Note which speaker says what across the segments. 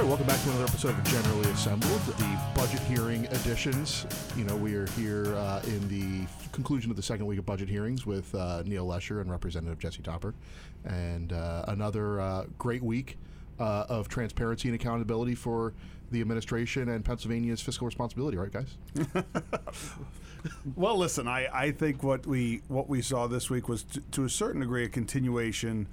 Speaker 1: right, welcome back to another episode of Generally Assembled, the budget hearing editions. You know, we are here uh, in the conclusion of the second week of budget hearings with uh, Neil Lesher and Representative Jesse Topper, and uh, another uh, great week uh, of transparency and accountability for the administration and Pennsylvania's fiscal responsibility. Right, guys?
Speaker 2: Well, listen, I, I think what we what we saw this week was to, to a certain degree a continuation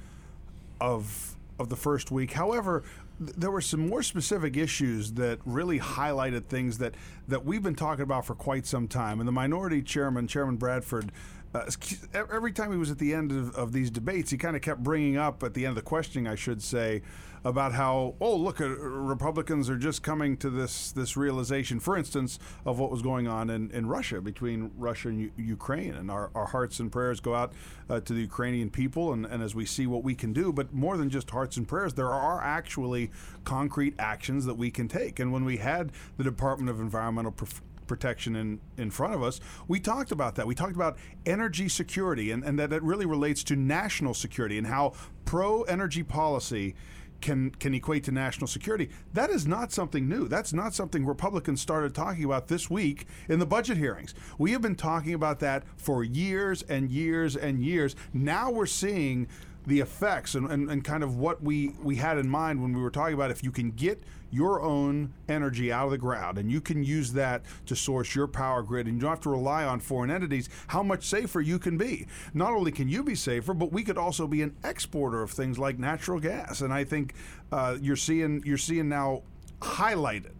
Speaker 2: of of the first week. However, there were some more specific issues that really highlighted things that that we've been talking about for quite some time. And the minority chairman, Chairman Bradford. Uh, every time he was at the end of, of these debates, he kind of kept bringing up at the end of the questioning, I should say, about how oh look, uh, Republicans are just coming to this this realization, for instance, of what was going on in, in Russia between Russia and U- Ukraine, and our, our hearts and prayers go out uh, to the Ukrainian people, and, and as we see what we can do, but more than just hearts and prayers, there are actually concrete actions that we can take, and when we had the Department of Environmental Prof- protection in, in front of us. We talked about that. We talked about energy security and, and that it really relates to national security and how pro energy policy can can equate to national security. That is not something new. That's not something Republicans started talking about this week in the budget hearings. We have been talking about that for years and years and years. Now we're seeing the effects and, and, and kind of what we, we had in mind when we were talking about if you can get your own energy out of the ground and you can use that to source your power grid and you don't have to rely on foreign entities, how much safer you can be. Not only can you be safer, but we could also be an exporter of things like natural gas. And I think uh, you're seeing you're seeing now highlighted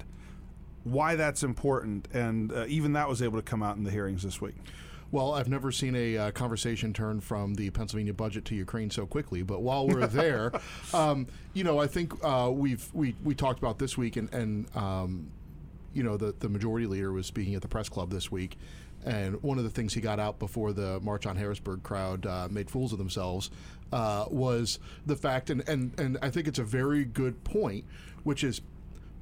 Speaker 2: why that's important, and uh, even that was able to come out in the hearings this week.
Speaker 1: Well, I've never seen a uh, conversation turn from the Pennsylvania budget to Ukraine so quickly. But while we're there, um, you know, I think uh, we've we, we talked about this week, and, and um, you know, the the majority leader was speaking at the press club this week, and one of the things he got out before the March on Harrisburg crowd uh, made fools of themselves uh, was the fact, and, and and I think it's a very good point, which is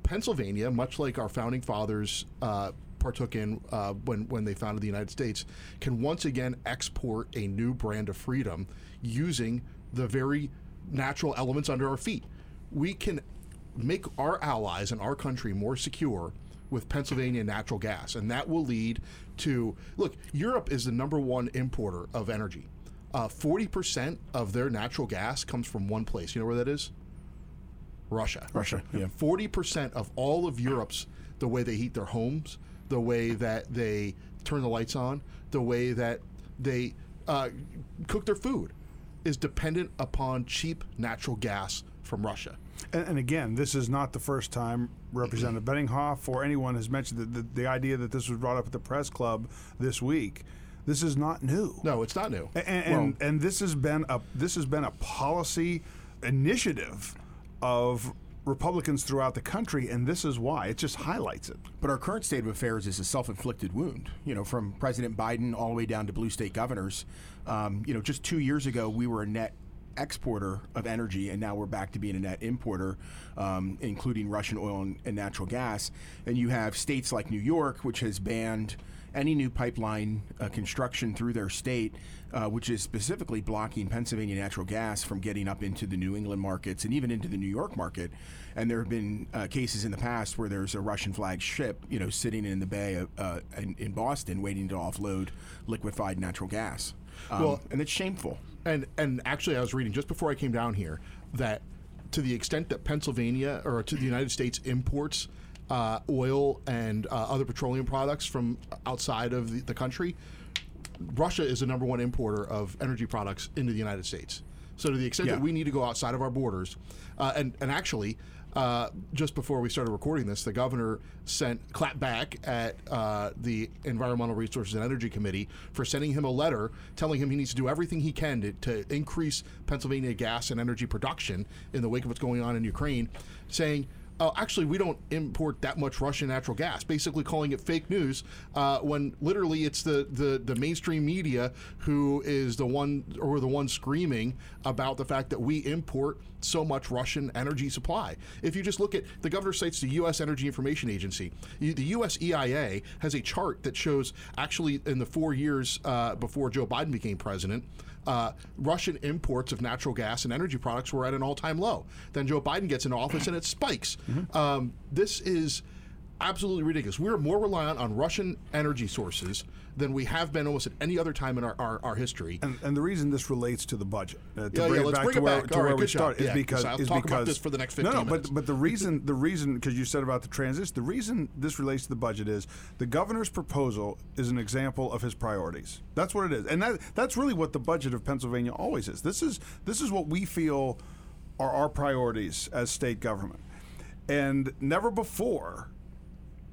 Speaker 1: Pennsylvania, much like our founding fathers uh, partook in uh, when when they founded the United States, can once again export a new brand of freedom using the very natural elements under our feet. We can make our allies and our country more secure with Pennsylvania natural gas, and that will lead to look. Europe is the number one importer of energy. Uh, forty percent of their natural gas comes from one place. You know where that is? Russia.
Speaker 2: Russia, yeah.
Speaker 1: Forty percent of all of Europe's the way they heat their homes, the way that they turn the lights on, the way that they uh, cook their food, is dependent upon cheap natural gas from Russia.
Speaker 2: And, and again, this is not the first time Representative Benninghoff or anyone has mentioned the, the, the idea that this was brought up at the press club this week. This is not new.
Speaker 1: No, it's not new.
Speaker 2: And, and, and this has been a this has been a policy initiative of Republicans throughout the country, and this is why. It just highlights it.
Speaker 3: But our current state of affairs is a self-inflicted wound. You know, from President Biden all the way down to blue state governors. Um, you know, just two years ago, we were a net exporter of energy, and now we're back to being a net importer, um, including Russian oil and, and natural gas. And you have states like New York, which has banned any new pipeline uh, construction through their state, uh, which is specifically blocking Pennsylvania natural gas from getting up into the New England markets and even into the New York market. And there have been uh, cases in the past where there's a Russian flag ship, you know, sitting in the bay uh, in, in, Boston waiting to offload liquefied natural gas. Um, well, and it's shameful.
Speaker 1: And and actually, I was reading just before I came down here that to the extent that Pennsylvania or to the United States imports uh, oil and uh, other petroleum products from outside of the, the, country, Russia is the number one importer of energy products into the United States. So to the extent yeah. that we need to go outside of our borders, uh, and and actually. Uh, just before we started recording this, the governor sent clap back at uh, the Environmental Resources and Energy Committee for sending him a letter telling him he needs to do everything he can to, to increase Pennsylvania gas and energy production in the wake of what's going on in Ukraine, saying uh, actually, we don't import that much Russian natural gas, basically calling it fake news uh, when literally it's the, the, the mainstream media who is the one or the one screaming about the fact that we import so much Russian energy supply. If you just look at the governor cites the U.S. Energy Information Agency, the U.S. EIA has a chart that shows actually in the four years uh, before Joe Biden became president, uh, Russian imports of natural gas and energy products were at an all time low. Then Joe Biden gets into office and it spikes Um, this is absolutely ridiculous. We're more reliant on Russian energy sources than we have been almost at any other time in our, our, our history.
Speaker 2: And, and the reason this relates to the budget, uh, to
Speaker 1: Yeah,
Speaker 2: bring
Speaker 1: yeah,
Speaker 2: it back
Speaker 1: bring
Speaker 2: to
Speaker 1: it
Speaker 2: where,
Speaker 1: back.
Speaker 2: to where
Speaker 1: right,
Speaker 2: we started, is
Speaker 1: Yeah,
Speaker 2: because
Speaker 1: 'cause I'll
Speaker 2: is
Speaker 1: talk
Speaker 2: because
Speaker 1: about this for the next
Speaker 2: no,
Speaker 1: 15
Speaker 2: no,
Speaker 1: minutes.
Speaker 2: but but the reason the reason because you said about the transition, the reason this relates to the budget is the governor's proposal is an example of his priorities. That's what it is, and that that's really what the budget of Pennsylvania always is. This is this is what we feel are our priorities as state government, and never before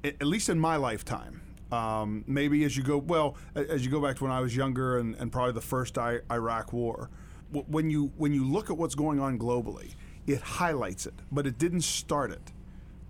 Speaker 2: at least in my lifetime. Um, maybe as you go well, as you go back to when I was younger and, and probably the first I, Iraq War, when you when you look at what's going on globally, it highlights it, but it didn't start it.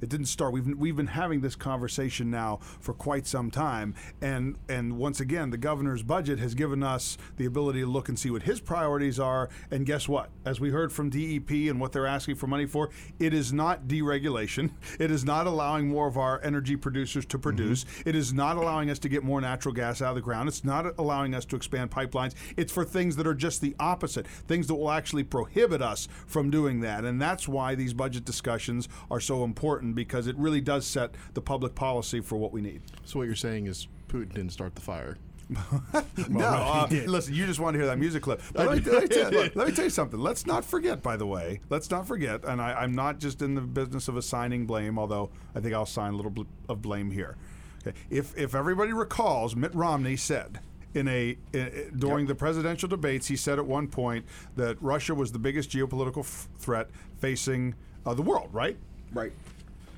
Speaker 2: It didn't start. We've we've been having this conversation now for quite some time, and and once again, the governor's budget has given us the ability to look and see what his priorities are. And guess what? As we heard from DEP and what they're asking for money for, it is not deregulation. It is not allowing more of our energy producers to mm-hmm. produce. It is not allowing us to get more natural gas out of the ground. It's not allowing us to expand pipelines. It's for things that are just the opposite, things that will actually prohibit us from doing that. And that's why these budget discussions are so important because it really does set the public policy for what we need.
Speaker 1: So what you're saying is Putin didn't start the fire.
Speaker 2: no, uh, listen, you just want to hear that music clip. Let, me, let, me tell, look, let me tell you something. Let's not forget, by the way, let's not forget, and I, I'm not just in the business of assigning blame, although I think I'll assign a little bit of blame here. Okay. If, if everybody recalls, Mitt Romney said, in a in, during the presidential debates, he said at one point that Russia was the biggest geopolitical f- threat facing uh, the world. Right?
Speaker 3: Right.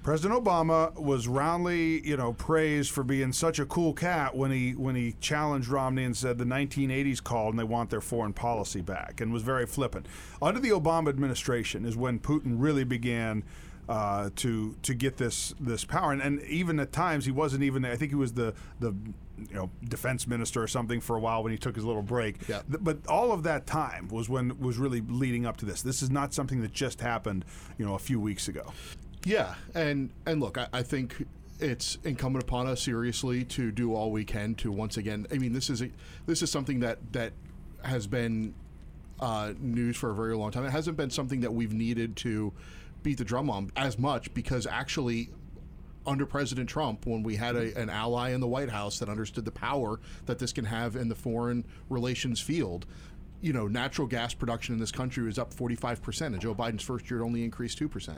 Speaker 2: President Obama was roundly, you know, praised for being such a cool cat when he when he challenged Romney and said the 1980s called and they want their foreign policy back, and was very flippant. Under the Obama administration is when Putin really began. Uh, to to get this this power and, and even at times he wasn't even there, I think he was the the you know defense minister or something for a while when he took his little break.
Speaker 1: Yeah.
Speaker 2: But all of that time was when was really leading up to this. This is not something that just happened, you know, a few weeks ago.
Speaker 1: Yeah, and and look, I, I think it's incumbent upon us seriously to do all we can to once again. I mean, this is a, this is something that that has been uh, news for a very long time. It hasn't been something that we've needed to beat the drum on as much because actually. Under President Trump, when we had a, an ally in the White House that understood the power that this can have in the foreign relations field, you know, natural gas production in this country was up 45%, and Joe Biden's first year it only increased 2%.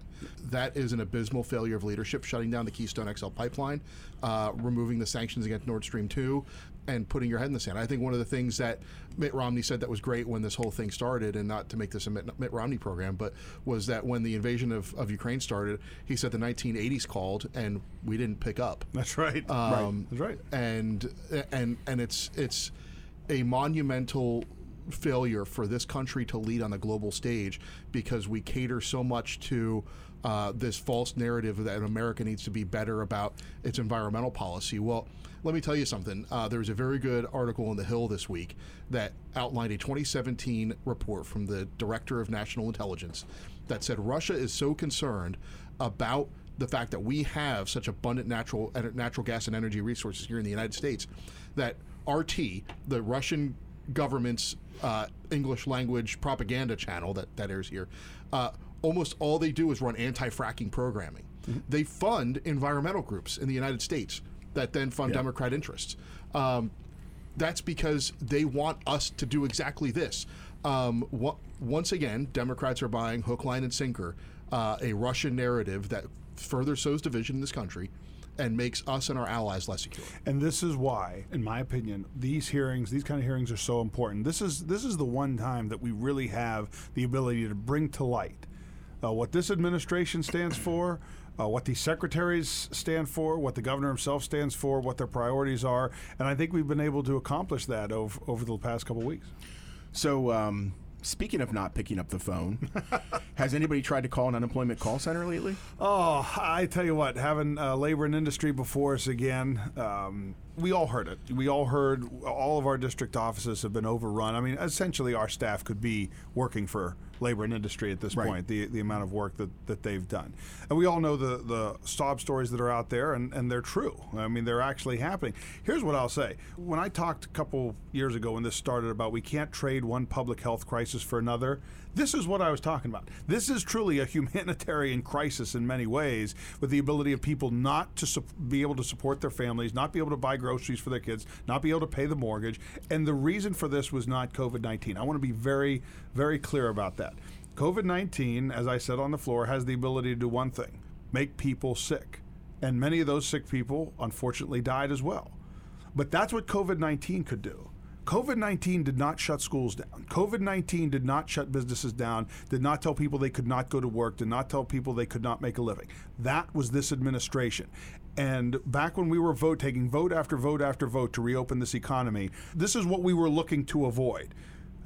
Speaker 1: That is an abysmal failure of leadership, shutting down the Keystone XL pipeline, uh, removing the sanctions against Nord Stream 2, and putting your head in the sand. I think one of the things that Mitt Romney said that was great when this whole thing started, and not to make this a Mitt, Mitt Romney program, but was that when the invasion of, of Ukraine started, he said the 1980s called, and we didn't pick up.
Speaker 2: That's right.
Speaker 1: Um,
Speaker 2: That's right.
Speaker 1: And and and it's it's a monumental failure for this country to lead on the global stage because we cater so much to uh, this false narrative that America needs to be better about its environmental policy. Well, let me tell you something. Uh, there was a very good article in The Hill this week that outlined a 2017 report from the Director of National Intelligence that said Russia is so concerned about the fact that we have such abundant natural natural gas and energy resources here in the United States that RT, the Russian government's uh, English language propaganda channel that, that airs here, uh, almost all they do is run anti-fracking programming. They fund environmental groups in the United States that then fund Democrat interests. Um, that's because they want us to do exactly this. Um, once again, Democrats are buying hook, line, and sinker uh, a Russian narrative that further sows division in this country and makes us and our allies less secure.
Speaker 2: And this is why, in my opinion, these hearings, these kind of hearings are so important. This is this is the one time that we really have the ability to bring to light uh, what this administration stands for, uh, what these secretaries stand for, what the governor himself stands for, what their priorities are, and I think we've been able to accomplish that over over the past couple of weeks.
Speaker 3: So, um, speaking of not picking up the phone, has anybody tried to call an unemployment call center lately?
Speaker 2: Oh, I tell you what, having uh, labor and industry before us again, um, we all heard it. We all heard all of our district offices have been overrun. I mean, essentially, our staff could be working for labor and industry at this
Speaker 3: Right.
Speaker 2: point, the, the amount of work that, that they've done. And we all know the, the sob stories that are out there, and, and they're true. I mean, they're actually happening. Here's what I'll say. When I talked a couple years ago when this started about we can't trade one public health crisis for another, this is what I was talking about. This is truly a humanitarian crisis in many ways, with the ability of people not to sup- be able to support their families, not be able to buy groceries for their kids, not be able to pay the mortgage. And the reason for this was not COVID 19. I want to be very, very clear about that. COVID 19, as I said on the floor, has the ability to do one thing make people sick. And many of those sick people, unfortunately, died as well. But that's what COVID 19 could do. COVID 19 did not shut schools down. COVID 19 did not shut businesses down, did not tell people they could not go to work, did not tell people they could not make a living. That was this administration. And back when we were vote taking vote after vote after vote to reopen this economy, this is what we were looking to avoid.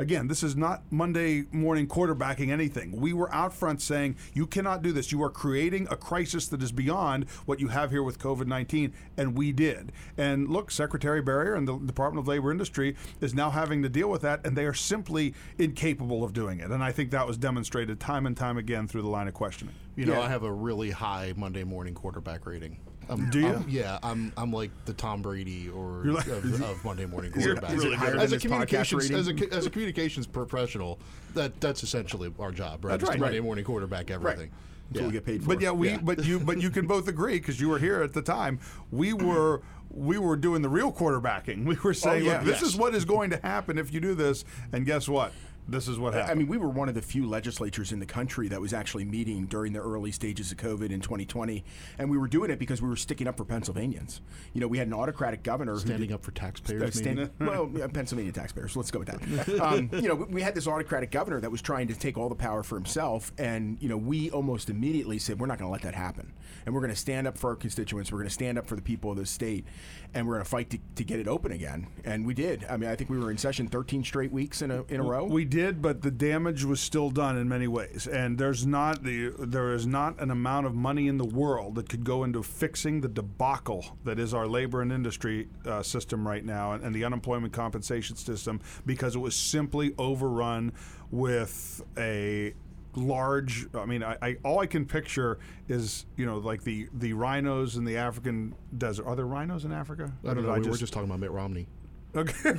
Speaker 2: Again, this is not Monday morning quarterbacking anything. We were out front saying, you cannot do this. You are creating a crisis that is beyond what you have here with COVID 19. And we did. And look, Secretary Berrier and the Department of Labor Industry is now having to deal with that, and they are simply incapable of doing it. And I think that was demonstrated time and time again through the line of questioning.
Speaker 1: You know,
Speaker 3: Yeah.
Speaker 1: I have a really high Monday morning quarterback rating. Um,
Speaker 2: Do you?
Speaker 1: I'm- yeah, I'm I'm like the Tom Brady or
Speaker 2: like-
Speaker 1: of, of Monday morning
Speaker 2: You're really
Speaker 1: as a communications as a, as a communications professional, that that's essentially our job, right?
Speaker 2: That's right.
Speaker 1: Monday
Speaker 3: Right.
Speaker 1: morning quarterback everything.
Speaker 3: Until we get paid for
Speaker 2: But yeah, we but you but you can both agree because you were here at the time. We were we were doing the real quarterbacking. We were saying,
Speaker 3: yeah.
Speaker 2: look, this
Speaker 1: Yes.
Speaker 2: is what is going to happen if you do this, and guess what? This is what happened.
Speaker 3: I mean, we were one of the few legislatures in the country that was actually meeting during the early stages of COVID in 2020, and we were doing it because we were sticking up for Pennsylvanians. You know, we had an autocratic governor
Speaker 1: Standing
Speaker 3: did-
Speaker 1: up for taxpayers.
Speaker 3: Uh,
Speaker 1: maybe?
Speaker 3: stand, well, yeah, Pennsylvania taxpayers. Let's go with that. Um, you know, we- we had this autocratic governor that was trying to take all the power for himself, and you know, we almost immediately said we're not going to let that happen, and we're going to stand up for our constituents. We're going to stand up for the people of the state, and we're going to fight to, to get it open again. And we did. I mean, I think we were in session 13 straight weeks in a in a row.
Speaker 2: We did, but the damage was still done in many ways, and there's not the there is not an amount of money in the world that could go into fixing the debacle that is our labor and industry uh, system right now, and, and the unemployment compensation system, because it was simply overrun with a large i mean I, I all i can picture is you know like the the rhinos in the african desert are there rhinos in africa
Speaker 1: I don't
Speaker 2: did
Speaker 1: know. we were just talking about Mitt Romney.
Speaker 2: okay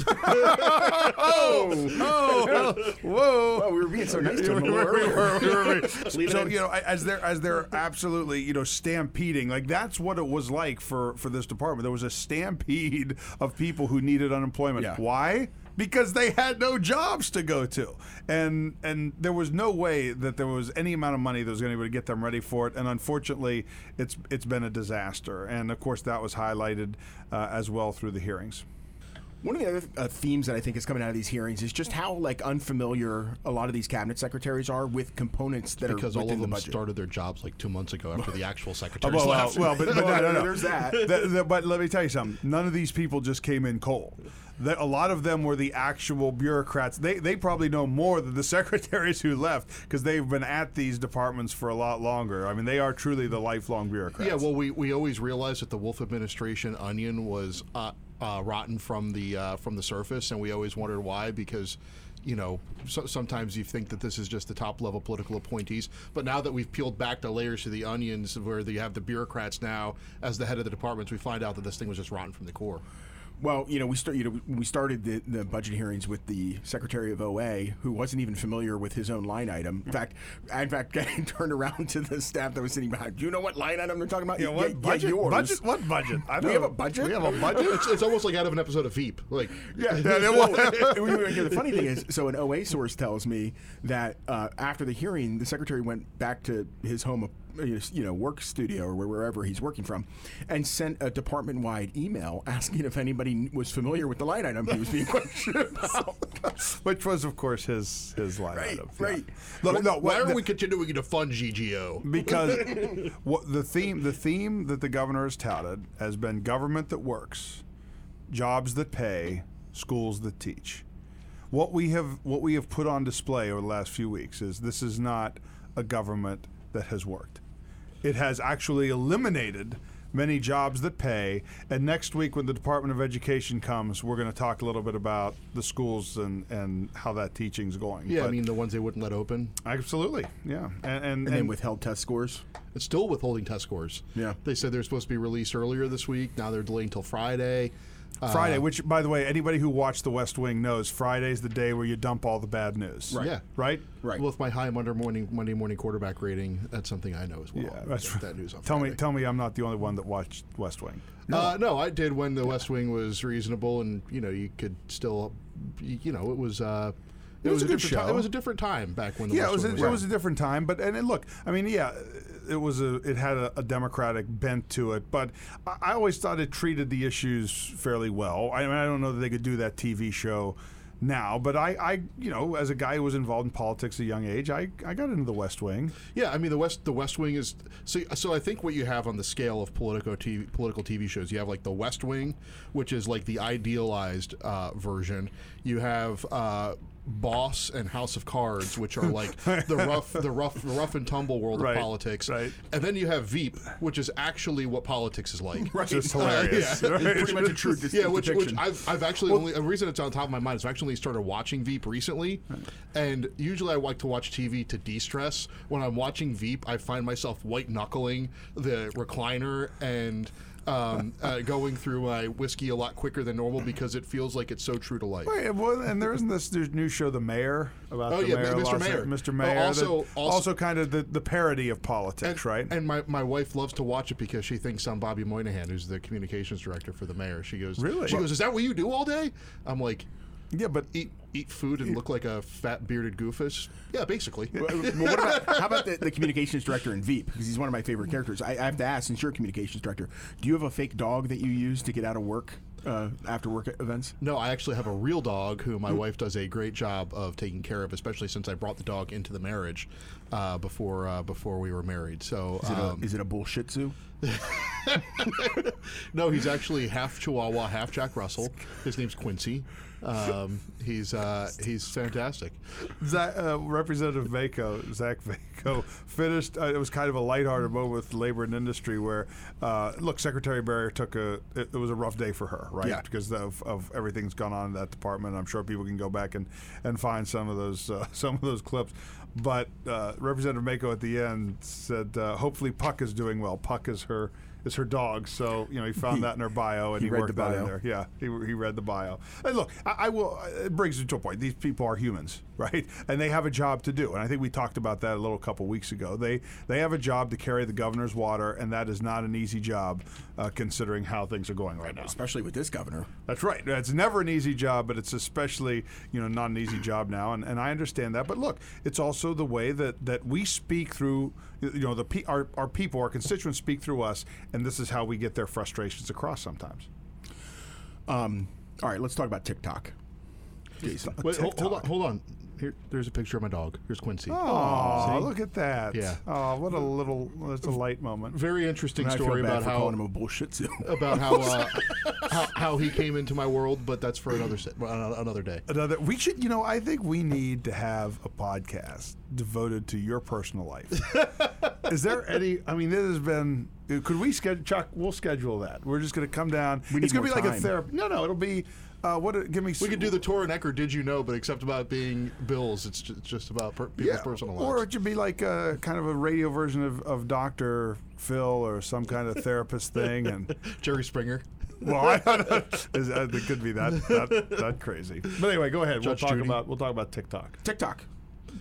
Speaker 2: oh, oh whoa
Speaker 3: oh, we were being so nice to him.
Speaker 2: we were- we were- we were-
Speaker 3: Leave it
Speaker 2: so you know, as they're as they're absolutely you know stampeding, like that's what it was like for for this department. There was a stampede of people who needed unemployment.
Speaker 3: Yeah.
Speaker 2: Why? Because they had no jobs to go to, and and there was no way that there was any amount of money that was going to be able to get them ready for it. And unfortunately, it's it's been a disaster. And of course, that was highlighted uh, as well through the hearings.
Speaker 3: One of the other uh, themes that I think is coming out of these hearings is just how like unfamiliar a lot of these cabinet secretaries are with components that
Speaker 1: Because
Speaker 3: are
Speaker 1: all of them
Speaker 3: the
Speaker 1: started their jobs like two months ago after the actual secretaries
Speaker 2: well, well,
Speaker 1: left.
Speaker 2: well, but, but no, no, no.
Speaker 3: There's that.
Speaker 2: The- the- but let me tell you something. None of these people just came in cold. The, a lot of them were the actual bureaucrats. They, they probably know more than the secretaries who left because they've been at these departments for a lot longer. I mean, they are truly the lifelong bureaucrats.
Speaker 1: Yeah, well, we, we always realized that the Wolf administration onion was uh, uh, rotten from the uh, from the surface, and we always wondered why because. You know, so, sometimes you think that this is just the top level political appointees, but now that we've peeled back the layers to the onions, where you have the bureaucrats now as the head of the departments, we find out that this thing was just rotten from the core.
Speaker 3: Well, you know, we start, you know, we started the, the budget hearings with the Secretary of OA, who wasn't even familiar with his own line item. In fact, in fact, I turned around to the staff that was sitting behind. Do you know what line item they're talking about?
Speaker 2: Yeah, what
Speaker 3: yeah,
Speaker 2: budget?
Speaker 3: yours.
Speaker 2: budget? What budget? I
Speaker 3: Do we have a budget?
Speaker 2: We have a budget.
Speaker 1: It's, it's almost like out of an episode of Veep. Like,
Speaker 3: Yeah,
Speaker 2: Yeah, they
Speaker 3: well, the funny thing is, so an OA source tells me that uh, after the hearing, the secretary went back to his home, you know, work studio or wherever he's working from, and sent a department-wide email asking if anybody was familiar with the line item he was being questioned about.
Speaker 2: Which was, of course, his his line
Speaker 3: Right,
Speaker 2: item. Yeah.
Speaker 3: right.
Speaker 2: Look, no,
Speaker 1: why
Speaker 2: what-
Speaker 1: are
Speaker 2: the-
Speaker 1: we continuing to fund GGO?
Speaker 2: because what the theme the theme that the governor has touted has been government that works, jobs that pay, schools that teach. What we have what we have put on display over the last few weeks is this is not a government that has worked. It has actually eliminated many jobs that pay. And next week, when the Department of Education comes, we're going to talk a little bit about the schools and, and how that teaching's going.
Speaker 1: Yeah, I mean the ones they wouldn't let open.
Speaker 2: absolutely, yeah. And and,
Speaker 3: And then withheld test scores.
Speaker 1: It's still withholding test scores.
Speaker 3: Yeah.
Speaker 1: They said they're supposed to be released earlier this week. Now they're delayed until Friday.
Speaker 2: Friday, which, by the way, anybody who watched The West Wing knows Friday's the day where you dump all the bad news.
Speaker 3: Right.
Speaker 1: Yeah.
Speaker 2: Right?
Speaker 3: Right.
Speaker 1: With my high Monday morning Monday morning quarterback rating, that's something I know as well.
Speaker 2: Yeah, that's
Speaker 1: Get that news on
Speaker 2: Tell me, tell me, I'm not the only one that watched West Wing.
Speaker 1: Uh, no, I did when the West Wing was reasonable, and you know you could still, you know, it was. Uh, it,
Speaker 2: was a good show.
Speaker 1: it was a different time back when the
Speaker 2: Yeah, it was. A,
Speaker 1: Wing
Speaker 2: it
Speaker 1: was.
Speaker 2: was a different time, but and, and look, I mean, yeah, it was a. It had a, a democratic bent to it, but I, I always thought it treated the issues fairly well. I, mean, I don't know that they could do that TV show now, but I, I, you know, as a guy who was involved in politics at a young age, I, I got into the West Wing.
Speaker 1: Yeah, I mean the West the West Wing is so so I think what you have on the scale of political TV, political TV shows, you have like the West Wing, which is like the idealized uh, version. You have uh, Boss and House of Cards, which are like the rough the rough the rough and tumble world
Speaker 2: Right,
Speaker 1: of politics.
Speaker 2: right.
Speaker 1: And then you have Veep, which is actually what politics is like.
Speaker 3: Right.
Speaker 2: Just
Speaker 3: Uh,
Speaker 2: hilarious.
Speaker 1: yeah.
Speaker 2: right?
Speaker 3: It's pretty much a true dis-
Speaker 1: Yeah, which, which. I've, I've actually only a reason it's on top of my mind is I've actually started watching Veep recently, and usually I like to watch TV to de-stress. When I'm watching Veep, I find myself white knuckling the recliner and um, uh, going through my whiskey a lot quicker than normal because it feels like it's so true to life.
Speaker 2: Wait, well, and there isn't this there's new show, The Mayor, about
Speaker 1: Oh,
Speaker 2: the
Speaker 1: yeah,
Speaker 2: mayor,
Speaker 1: Mr. Mayor.
Speaker 2: Mr.
Speaker 1: Oh,
Speaker 2: Mayor.
Speaker 1: also- also-
Speaker 2: also kind of the, the parody of politics,
Speaker 1: And,
Speaker 2: right?
Speaker 1: and my, my wife loves to watch it because she thinks I'm Bobby Moynihan, who's the communications director for the mayor. She goes,
Speaker 2: Really?
Speaker 1: She goes, is that what you do all day? I'm like,
Speaker 2: yeah, but
Speaker 1: eat eat food and look like a fat bearded goofus. Yeah, basically.
Speaker 3: Well, what about, how about the, the communications director in Veep? Because he's one of my favorite characters. I, I have to ask, since you're a communications director, do you have a fake dog that you use to get out of work uh, after work events?
Speaker 1: No, I actually have a real dog who my wife does a great job of taking care of, especially since I brought the dog into the marriage uh, before uh, before we were married. So
Speaker 3: Is it, a,
Speaker 1: um,
Speaker 3: is it a bullshit zoo?
Speaker 1: no, he's actually half Chihuahua, half Jack Russell. His name's Quincy. Um, he's uh, he's fantastic.
Speaker 2: Zach, uh, Representative Mako, Zach Mako, finished. Uh, it was kind of a lighthearted moment with labor and industry, where uh, look, Secretary Berrier took a. It, it was a rough day for her, right?
Speaker 3: Yeah.
Speaker 2: Because of, of everything that's gone on in that department. I'm sure people can go back and, and find some of those uh, some of those clips. But uh, Representative Mako at the end said, uh, "Hopefully, Puck is doing well. Puck is her." Is her dog, so you know he found that in her bio and
Speaker 3: he
Speaker 2: he, worked that in there. Yeah, he, he read the bio. And look, I, I will. It brings me to a point. These people are humans, right? And they have a job to do. And I think we talked about that a little couple weeks ago. They they have a job to carry the governor's water, and that is not an easy job, uh, considering how things are going right now.
Speaker 3: Especially with this governor.
Speaker 2: That's right. It's never an easy job, but it's especially you know not an easy job now, and, and I understand that. But look, it's also the way that, that we speak through you know the pe- our our people, our constituents speak through us, and this is how we get their frustrations across sometimes.
Speaker 3: Um, all right, let's talk about TikTok. Jason.
Speaker 1: Wait, hold, hold on, hold on. Here, there's a picture of my dog. Here's Quincy.
Speaker 2: Oh,
Speaker 1: See?
Speaker 2: look at that!
Speaker 1: Yeah.
Speaker 2: Oh, what a little, that's a light moment.
Speaker 1: Very interesting
Speaker 3: I feel
Speaker 1: story
Speaker 3: bad
Speaker 1: about
Speaker 3: for
Speaker 1: how
Speaker 3: calling him a bullshit zoo.
Speaker 1: about how, uh, how how he came into my world, but that's for another se- well, another day.
Speaker 2: Another, we should, you know, I think we need to have a podcast devoted to your personal life. Is there any? I mean, this has been. Could we schedule? Chuck, we'll schedule that. We're just going to come down.
Speaker 3: We
Speaker 2: it's going to be like a
Speaker 3: time.
Speaker 2: therapy. No, no, it'll be. Uh, what? Give me.
Speaker 1: We could do the Tor and Ecker. Did you know? But except about being bills, it's just, it's just about per, people's personal lives.
Speaker 2: Or it should be like a kind of a radio version of, of Doctor Phil or some kind of therapist thing, and
Speaker 1: Jerry Springer.
Speaker 2: well, I don't know. Uh, it could be that, that that crazy. But anyway, go ahead.
Speaker 1: Judge
Speaker 2: we'll talk
Speaker 1: Judy.
Speaker 2: about we'll talk about TikTok.
Speaker 3: TikTok.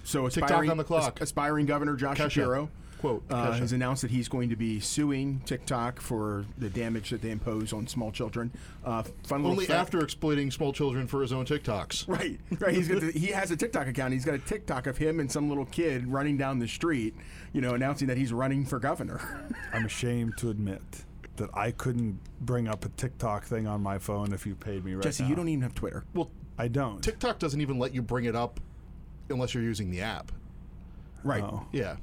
Speaker 3: So
Speaker 1: TikTok on the clock.
Speaker 3: aspiring Governor Josh
Speaker 1: Kesha.
Speaker 3: Shapiro
Speaker 1: Quote,
Speaker 3: uh, has announced that he's going to be suing TikTok for the damage that they impose on small children. Uh, fun
Speaker 1: Only
Speaker 3: fact-
Speaker 1: after exploiting small children for his own TikToks.
Speaker 3: Right, right. He's got the, he has a TikTok account. He's got a TikTok of him and some little kid running down the street, you know, announcing that he's running for governor.
Speaker 2: I'm ashamed to admit that I couldn't bring up a TikTok thing on my phone if you paid me right
Speaker 3: Jesse,
Speaker 2: now.
Speaker 3: you don't even have Twitter.
Speaker 1: Well,
Speaker 2: I don't.
Speaker 1: TikTok doesn't even let you bring it up unless you're using the app.
Speaker 3: Right.
Speaker 2: Oh.
Speaker 1: Yeah.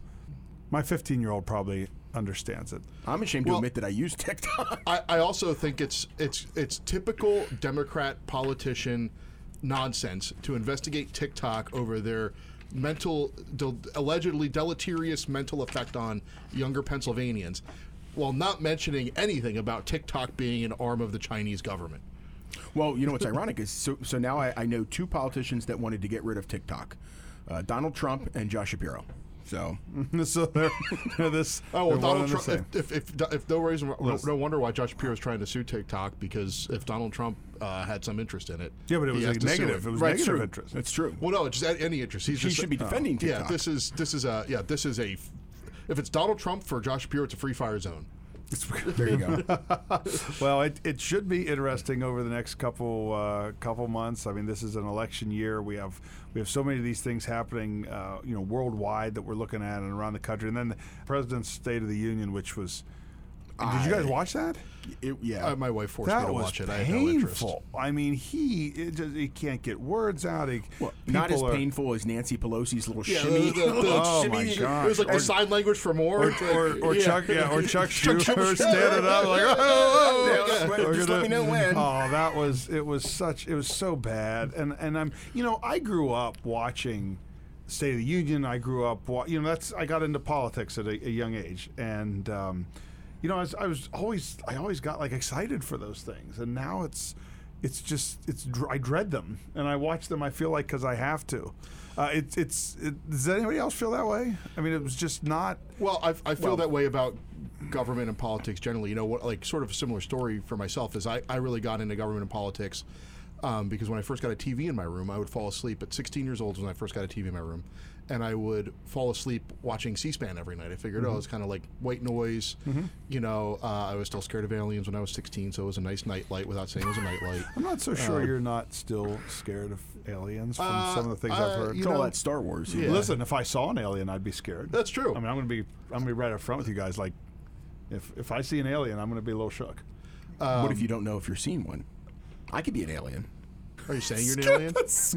Speaker 2: My 15 year old probably understands it.
Speaker 3: I'm ashamed to admit that I use TikTok.
Speaker 1: I, I also think it's it's it's typical Democrat politician nonsense to investigate TikTok over their mental del- allegedly deleterious mental effect on younger Pennsylvanians while not mentioning anything about TikTok being an arm of the Chinese government.
Speaker 3: Well, you know what's ironic is so, so now I, I know two politicians that wanted to get rid of TikTok uh, Donald Trump and Josh Shapiro. So,
Speaker 2: so they're, they're this.
Speaker 1: Oh well, Donald Trump. If, if, if, if no reason, no, no wonder why Josh Shapiro is trying to sue TikTok because if Donald Trump uh, had some interest in it.
Speaker 2: Yeah, but it was negative.
Speaker 1: it.
Speaker 2: It was
Speaker 3: Right,
Speaker 2: negative interest.
Speaker 3: That's true.
Speaker 1: Well, no, just any interest. He's
Speaker 3: She
Speaker 1: just
Speaker 3: should be defending
Speaker 1: Yeah,
Speaker 3: TikTok.
Speaker 1: this is this is a yeah this is a. If it's Donald Trump for Josh Shapiro, it's a free fire zone.
Speaker 3: There you go.
Speaker 2: Well, it, it should be interesting over the next couple uh, couple months. I mean, this is an election year. We have we have so many of these things happening, uh, you know, worldwide that we're looking at and around the country. And then the President's State of the Union, which was. Did you guys watch that?
Speaker 3: It- yeah.
Speaker 1: Uh, my wife forced me to
Speaker 2: was
Speaker 1: watch it. I had no interest.
Speaker 2: painful. I mean, he it just, he can't get words out. He,
Speaker 3: Well, not as
Speaker 2: people are-
Speaker 3: painful as Nancy Pelosi's little
Speaker 1: Yeah,
Speaker 3: shimmy.
Speaker 1: the- the- the-
Speaker 2: Oh
Speaker 3: shimmy.
Speaker 2: my God.
Speaker 1: It was like
Speaker 2: Or-
Speaker 1: the sign language for more.
Speaker 2: Or, or, or
Speaker 1: Yeah.
Speaker 2: Chuck, yeah, or Chuck
Speaker 1: Chuck
Speaker 2: Schumer
Speaker 1: Schumer.
Speaker 2: standing up like, oh, oh, oh,
Speaker 3: Yeah,
Speaker 2: We're
Speaker 3: just let me know when.
Speaker 2: Oh, that was it. Was such it was so bad, and and I'm you know I grew up watching State of the Union. I grew up, wa- you know, that's I got into politics at a, a young age, and um, you know, I was, I was always I always got like excited for those things, and now it's it's just it's I dread them, and I watch them. I feel like because I have to. Uh, it's it's it, does anybody else feel that way? I mean, it was just not.
Speaker 1: Well, I, I feel that way about government and politics generally. You know, what, like sort of a similar story for myself is I, I really got into government and politics um, because when I first got a TV in my room, I would fall asleep at 16 years old when I first got a TV in my room, and I would fall asleep watching C-SPAN every night. I figured, oh, it's kind of like white noise. You know, uh, I was still scared of aliens when I was 16, so it was a nice nightlight without saying it was a nightlight.
Speaker 2: I'm not so sure you're not still scared of aliens from
Speaker 1: uh,
Speaker 2: some of the things
Speaker 1: uh,
Speaker 2: I've heard.
Speaker 1: you
Speaker 3: It's
Speaker 1: know-
Speaker 3: that Star Wars.
Speaker 1: Yeah.
Speaker 2: Listen, if I saw an alien, I'd be scared.
Speaker 1: That's true.
Speaker 2: I mean, I'm gonna be I'm gonna be right up front with you guys. Like, if if I see an alien, I'm gonna be a little shook.
Speaker 3: what if you don't know if you're seeing one? I could be an alien.
Speaker 1: Are you saying you're an alien?
Speaker 2: it's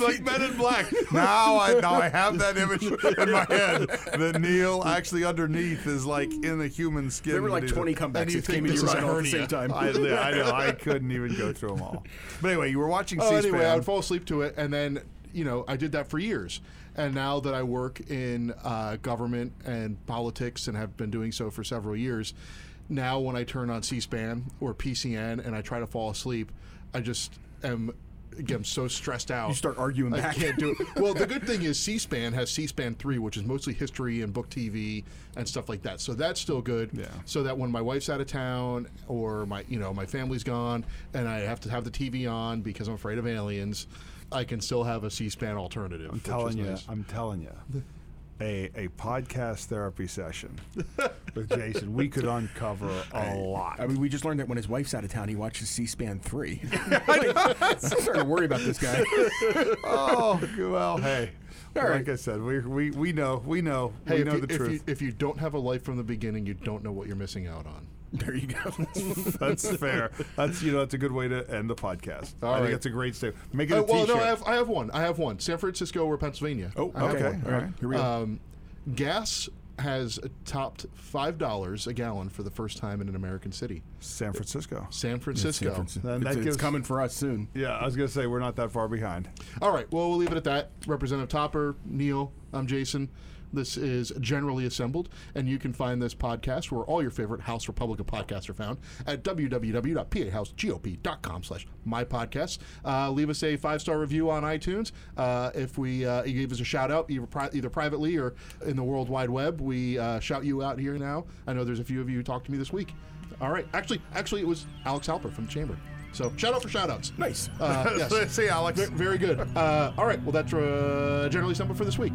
Speaker 2: like Men in Black. Now I now I have that image in my head that Neil actually underneath is like in a human skin.
Speaker 3: There were like 20 comebacks
Speaker 1: you
Speaker 3: that came
Speaker 1: think
Speaker 3: into
Speaker 1: this
Speaker 3: your mind all at the same time.
Speaker 2: I, I know I couldn't even go through them all. But anyway, you were watching
Speaker 1: Oh,
Speaker 2: C-SPAN.
Speaker 1: anyway, I would fall asleep to it, and then you know I did that for years. And now that I work in uh, government and politics and have been doing so for several years, now when I turn on C-SPAN or PCN and I try to fall asleep, I just am again so stressed out.
Speaker 3: You start arguing
Speaker 1: I can't do it. Well, the good thing is C-SPAN has C-SPAN three, which is mostly history and book TV and stuff like that. So that's still good.
Speaker 2: Yeah.
Speaker 1: So that when my wife's out of town or my you know my family's gone and I have to have the TV on because I'm afraid of aliens, I can still have a C-SPAN alternative.
Speaker 2: I'm telling you,
Speaker 1: nice.
Speaker 2: I'm telling you. A, a podcast therapy session with Jason, we could uncover a lot.
Speaker 3: I mean, we just learned that when his wife's out of town, he watches C-SPAN three. like, I'm starting to worry about this guy.
Speaker 2: oh well, hey,
Speaker 3: All
Speaker 2: like
Speaker 3: right.
Speaker 2: I said, we, we we know, we know,
Speaker 1: Hey,
Speaker 2: we know
Speaker 1: you,
Speaker 2: the
Speaker 1: if, you,
Speaker 2: truth.
Speaker 1: if you don't have a life from the beginning, you don't know what you're missing out on.
Speaker 3: There you go.
Speaker 2: that's fair. That's you know, that's a good way to end the podcast.
Speaker 1: All
Speaker 2: I think that's a great statement. Make it a
Speaker 1: Uh, well,
Speaker 2: t-shirt.
Speaker 1: no, I have, I have one. I have one. San Francisco or Pennsylvania.
Speaker 3: Oh,
Speaker 1: I
Speaker 3: okay. All right. Here we go.
Speaker 1: Um, gas has topped five dollars a gallon for the first time in an American city.
Speaker 2: San Francisco.
Speaker 1: San Francisco.
Speaker 3: San Francisco.
Speaker 2: Then
Speaker 3: It's,
Speaker 2: that
Speaker 3: it's
Speaker 2: gives-
Speaker 3: coming for us soon.
Speaker 2: Yeah, I was gonna say we're not that far behind.
Speaker 1: All right. Well, we'll leave it at that. Representative Topper, Neil, I'm Jason. This is Generally Assembled, and you can find this podcast where all your favorite House Republican podcasts are found at www.pahousegop.com slash my podcasts. Uh, leave us a five-star review on iTunes. Uh, if we uh, you gave us a shout-out, either, pri- either privately or in the World Wide Web, we uh, shout you out here now. I know there's a few of you who talked to me this week. All right. Actually, actually, it was Alex Halper from the Chamber. So shout-out for shout-outs.
Speaker 3: Nice.
Speaker 1: Uh, yes.
Speaker 2: See, Alex.
Speaker 1: Ve- Very good. Uh, all right. Well, that's uh, generally assembled for this week,